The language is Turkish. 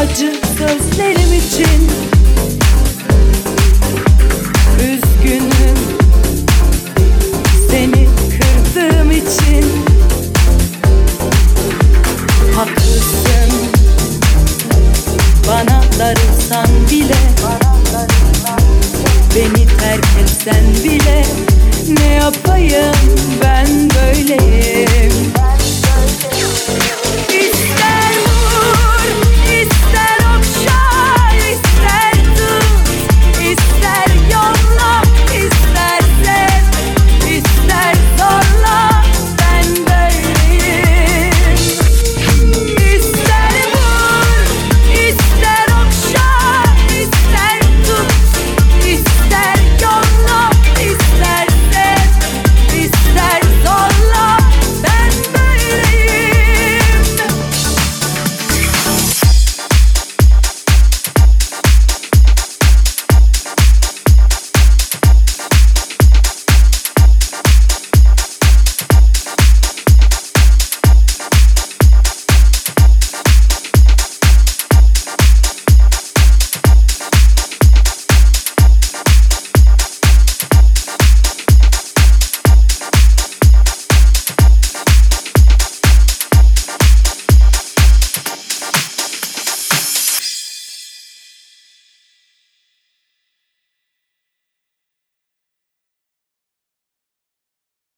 acı sözlerim için. Üzgünüm seni kırdığım için. Haklısın bana darılsan bile. Beni terk etsen bile. Ne yapayım ben böyleyim? ben